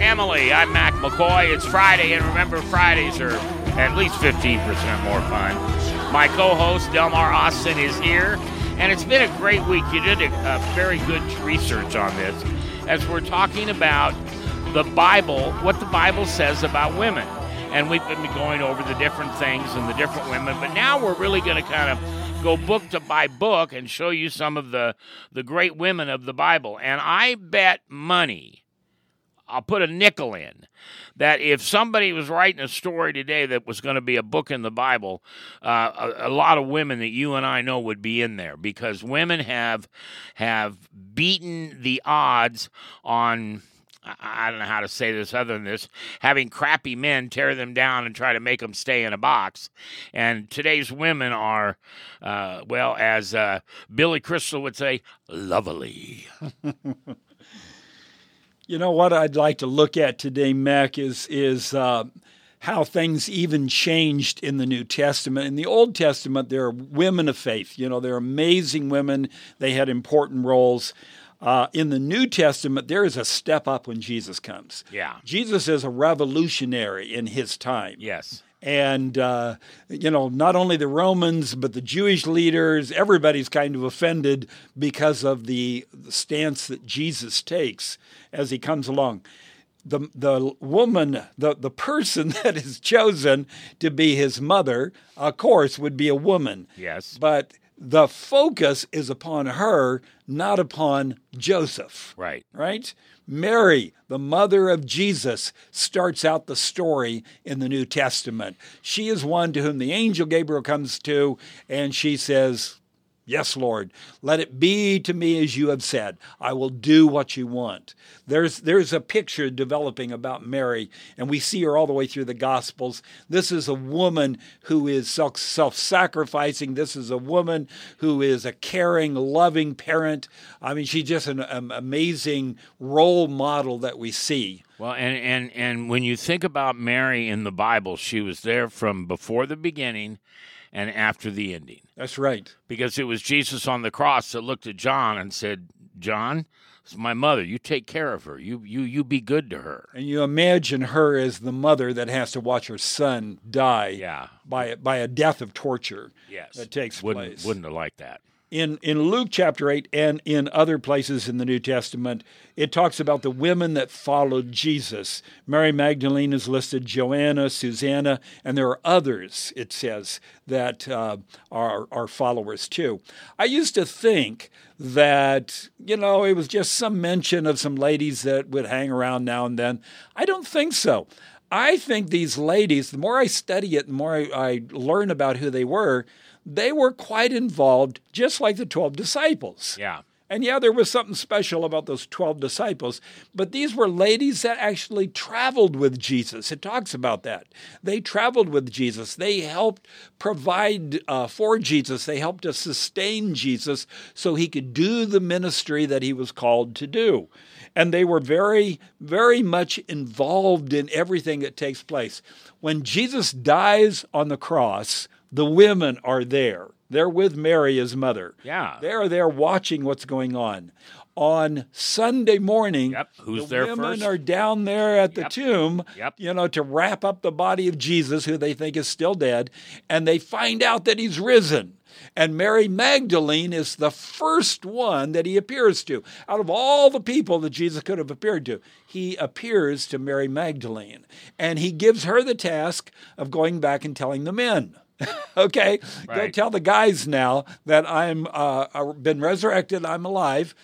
Emily. I'm Mac McCoy. It's Friday, and remember, Fridays are at least 15% more fun. My co host, Delmar Austin, is here, and it's been a great week. You did a, a very good research on this as we're talking about the Bible, what the Bible says about women. And we've been going over the different things and the different women, but now we're really going to kind of go book to by book and show you some of the the great women of the Bible. And I bet money, I'll put a nickel in, that if somebody was writing a story today that was going to be a book in the Bible, uh, a, a, lot of women that you and I know would be in there because women have have beaten the odds on I don't know how to say this other than this, having crappy men tear them down and try to make them stay in a box. And today's women are, uh, well, as uh, Billy Crystal would say, lovely. you know what I'd like to look at today, Mac, is is uh, how things even changed in the New Testament. In the Old Testament, there are women of faith. You know, they're amazing women. They had important roles. Uh, in the New Testament, there is a step up when Jesus comes. Yeah. Jesus is a revolutionary in his time. Yes. And, uh, you know, not only the Romans, but the Jewish leaders, everybody's kind of offended because of the, stance that Jesus takes as he comes along. The, the woman, the, the person that is chosen to be his mother, of course, would be a woman. Yes. But the focus is upon her, not upon Joseph. Right. Right? Mary, the mother of Jesus, starts out the story in the New Testament. She is one to whom the angel Gabriel comes to, and she says, Yes, Lord, let it be to me as you have said. I will do what you want. There's, there's a picture developing about Mary, and we see her all the way through the Gospels. This is a woman who is self sacrificing. This is a woman who is a caring, loving parent. I mean, she's just an, an amazing role model that we see. Well, and, and, and when you think about Mary in the Bible, she was there from before the beginning and after the ending. That's right. Because it was Jesus on the cross that looked at John and said, John, it's my mother. You take care of her. You you you be good to her. And you imagine her as the mother that has to watch her son die yeah. by by a death of torture. Yes. That takes wouldn't, place. Wouldn't have liked that in, in Luke chapter 8 and in other places in the New Testament, it talks about the women that followed Jesus. Mary Magdalene is listed, Joanna, Susanna, and there are others, it says, that uh, are, are followers too. I used to think that, you know, it was just some mention of some ladies that would hang around now and then. I don't think so. I think these ladies, the more I study it, the more I, I learn about who they were, they were quite involved, just like the 12 disciples. Yeah. And yeah, there was something special about those 12 disciples, but these were ladies that actually traveled with Jesus. It talks about that. They traveled with Jesus. They helped provide uh, for Jesus. They helped to sustain Jesus so he could do the ministry that he was called to do. And they were very, very much involved in everything that takes place. When Jesus dies on the cross, the women are there. They're with Mary, his mother. Yeah. They're there watching what's going on. On Sunday morning, yep. Who's the there women first? are down there at the yep. tomb, yep. you know, to wrap up the body of Jesus, who they think is still dead, and they find out that he's risen. And Mary Magdalene is the first one that he appears to. Out of all the people that Jesus could have appeared to, he appears to Mary Magdalene. And he gives her the task of going back and telling the men. okay, right. go tell the guys now that I'm uh, been resurrected, I'm alive,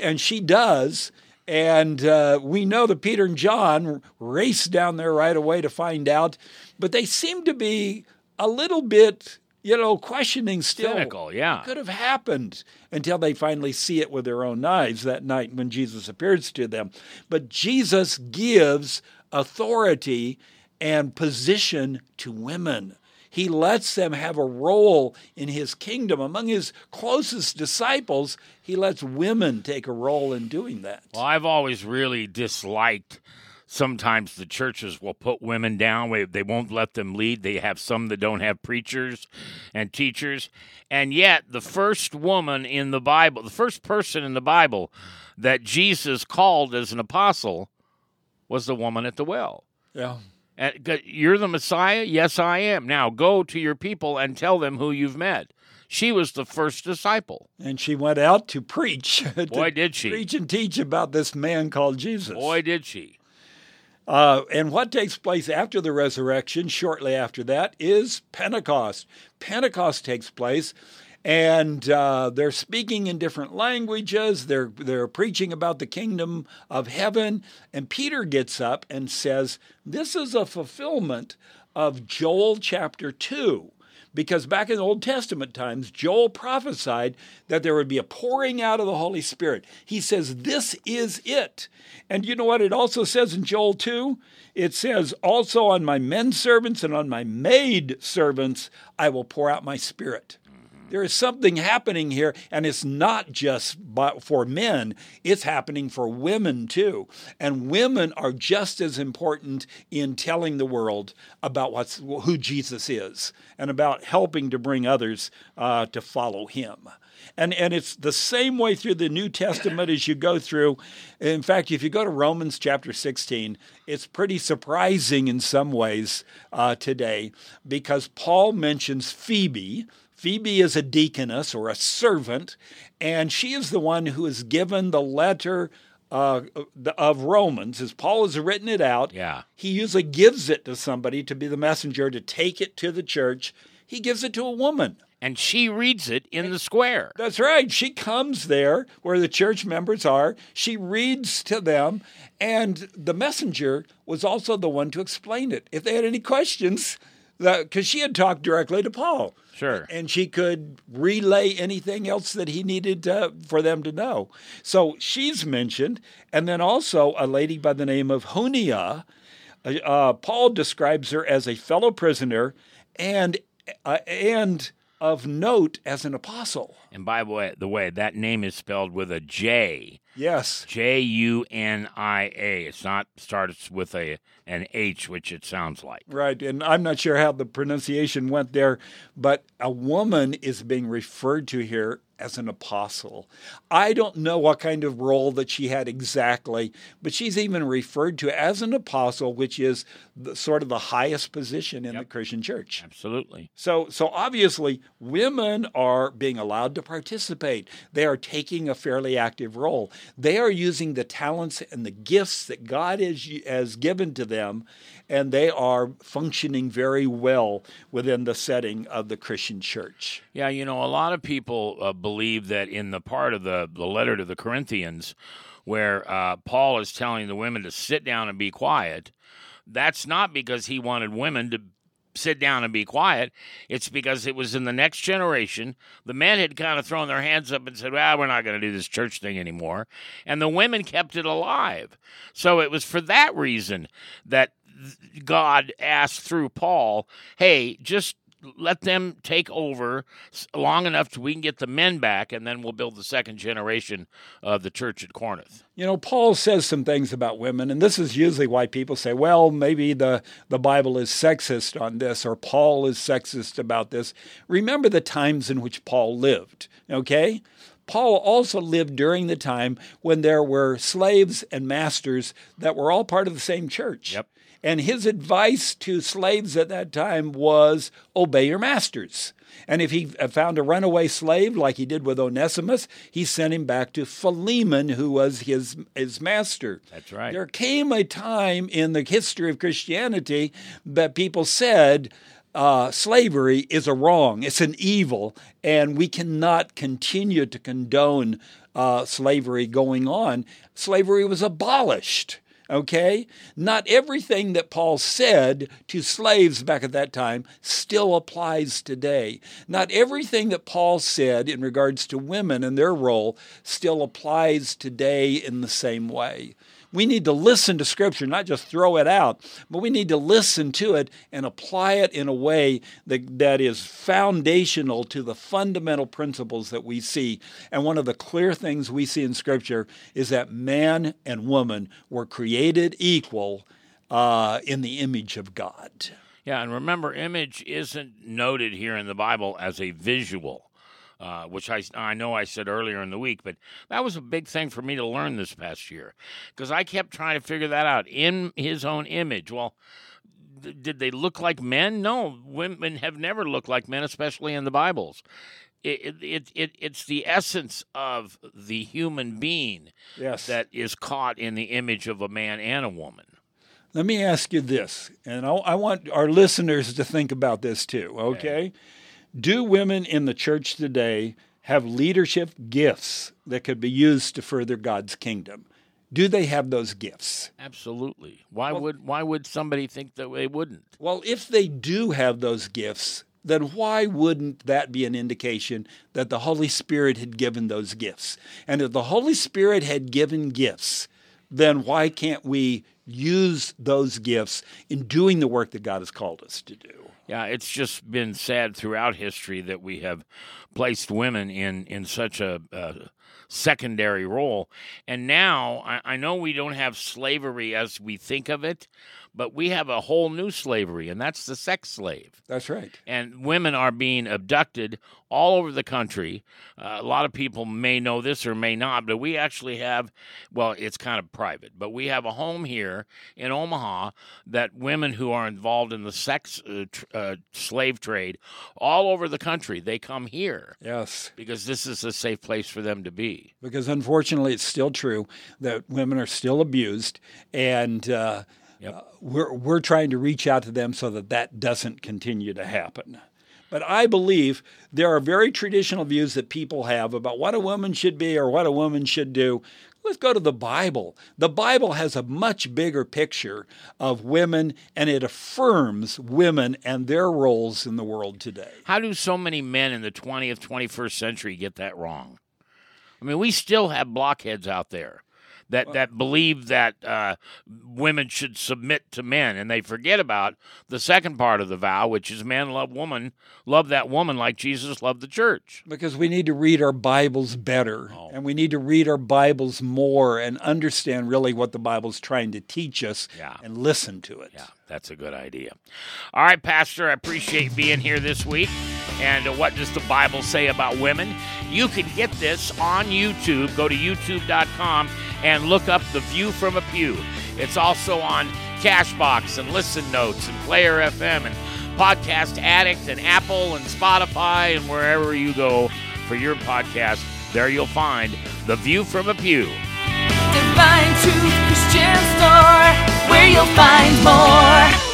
and she does. And uh, we know that Peter and John race down there right away to find out, but they seem to be a little bit you know, questioning still. Cynical, yeah. Could have happened until they finally see it with their own eyes that night when Jesus appears to them. But Jesus gives authority and position to women. He lets them have a role in his kingdom. Among his closest disciples, he lets women take a role in doing that. Well, I've always really disliked sometimes the churches will put women down. They won't let them lead. They have some that don't have preachers and teachers. And yet, the first woman in the Bible, the first person in the Bible that Jesus called as an apostle was the woman at the well. Yeah. And you're the Messiah? Yes, I am. Now go to your people and tell them who you've met. She was the first disciple. And she went out to preach. to Boy, did she. Preach and teach about this man called Jesus. Boy, did she. Uh, and what takes place after the resurrection, shortly after that, is Pentecost. Pentecost takes place, and uh, they're speaking in different languages. They're they're preaching about the kingdom of heaven. And Peter gets up and says, "This is a fulfillment of Joel chapter two." Because back in the Old Testament times, Joel prophesied that there would be a pouring out of the Holy Spirit. He says, This is it. And you know what it also says in Joel 2? It says, Also on my men servants and on my maid servants I will pour out my spirit. There is something happening here, and it's not just for men, it's happening for women too. And women are just as important in telling the world about what's, who Jesus is and about helping to bring others uh, to follow him. And, and it's the same way through the New Testament as you go through. In fact, if you go to Romans chapter 16, it's pretty surprising in some ways uh, today because Paul mentions Phoebe, Phoebe is a deaconess or a servant, and she is the one who is given the letter uh, of Romans. As Paul has written it out, yeah. he usually gives it to somebody to be the messenger to take it to the church. He gives it to a woman. And she reads it in the square. That's right. She comes there where the church members are. She reads to them, and the messenger was also the one to explain it. If they had any questions, because she had talked directly to Paul. Sure. And she could relay anything else that he needed to, for them to know. So she's mentioned. And then also a lady by the name of Junia. Uh, Paul describes her as a fellow prisoner and, uh, and of note as an apostle. And by the way, the way that name is spelled with a J. Yes. J U N I A. It's not starts with a an H, which it sounds like. Right. And I'm not sure how the pronunciation went there, but a woman is being referred to here as an apostle. I don't know what kind of role that she had exactly, but she's even referred to as an apostle, which is the, sort of the highest position in yep. the Christian church. Absolutely. So, so obviously, women are being allowed to participate. They are taking a fairly active role. They are using the talents and the gifts that God has, has given to them, and they are functioning very well within the setting of the Christian church. Yeah, you know, a lot of people uh, believe that in the part of the, the letter to the Corinthians where uh, Paul is telling the women to sit down and be quiet, that's not because he wanted women to sit down and be quiet. It's because it was in the next generation. The men had kind of thrown their hands up and said, well, we're not going to do this church thing anymore. And the women kept it alive. So it was for that reason that God asked through Paul, hey, just let them take over long enough till we can get the men back, and then we'll build the second generation of the church at Corinth. You know, Paul says some things about women, and this is usually why people say, well, maybe the, the Bible is sexist on this, or Paul is sexist about this. Remember the times in which Paul lived, okay? Paul also lived during the time when there were slaves and masters that were all part of the same church. Yep. And his advice to slaves at that time was obey your masters. And if he found a runaway slave like he did with Onesimus, he sent him back to Philemon, who was his, his master. That's right. There came a time in the history of Christianity that people said, uh, slavery is a wrong, it's an evil, and we cannot continue to condone uh, slavery going on. Slavery was abolished. Okay? Not everything that Paul said to slaves back at that time still applies today. Not everything that Paul said in regards to women and their role still applies today in the same way. We need to listen to Scripture, not just throw it out, but we need to listen to it and apply it in a way that, that is foundational to the fundamental principles that we see. And one of the clear things we see in Scripture is that man and woman were created equal uh, in the image of God. Yeah, and remember, image isn't noted here in the Bible as a visual. Uh, which I, I know I said earlier in the week, but that was a big thing for me to learn this past year because I kept trying to figure that out in his own image. Well, did they look like men? No, women have never looked like men, especially in the Bibles. It, it, it, it's the essence of the human being yes. that is caught in the image of a man and a woman. Let me ask you this, and I, I want our listeners to think about this too, okay? okay. Do women in the church today have leadership gifts that could be used to further God's kingdom? Do they have those gifts? Absolutely. Why well, would why would somebody think that they wouldn't? Well, if they do have those gifts, then why wouldn't that be an indication that the Holy Spirit had given those gifts? And if the Holy Spirit had given gifts, then why can't we use those gifts in doing the work that God has called us to do? Yeah, it's just been sad throughout history that we have placed women in in such a, a secondary role, and now I, I know we don't have slavery as we think of it, but we have a whole new slavery, and that's the sex slave. That's right. And women are being abducted all over the country. Uh, a lot of people may know this or may not, but we actually have, well, it's kind of private, but we have a home here in Omaha that women who are involved in the sex uh, tr- uh, slave trade all over the country, they come here. Yes. Because this is a safe place for them to be. Because unfortunately, it's still true that women are still abused and, uh, Yep. Uh, we're, we're trying to reach out to them so that that doesn't continue to happen. But I believe there are very traditional views that people have about what a woman should be or what a woman should do. Let's go to the Bible. The Bible has a much bigger picture of women and it affirms women and their roles in the world today. How do so many men in the 20th, 21st century get that wrong? I mean, we still have blockheads out there that that believe that uh, women should submit to men, and they forget about the second part of the vow, which is man love woman, love that woman like Jesus loved the church. Because we need to read our Bibles better, oh. and we need to read our Bibles more and understand really what the Bible's trying to teach us, yeah. and listen to it. Yeah, that's a good idea. All right, Pastor, I appreciate being here this week. And uh, what does the Bible say about women? You can get this on YouTube. Go to youtube.com and look up The View from a Pew. It's also on Castbox and Listen Notes and Player FM and Podcast Addict and Apple and Spotify and wherever you go for your podcast. There you'll find The View from a Pew. Divine Truth Christian Store, where you'll find more.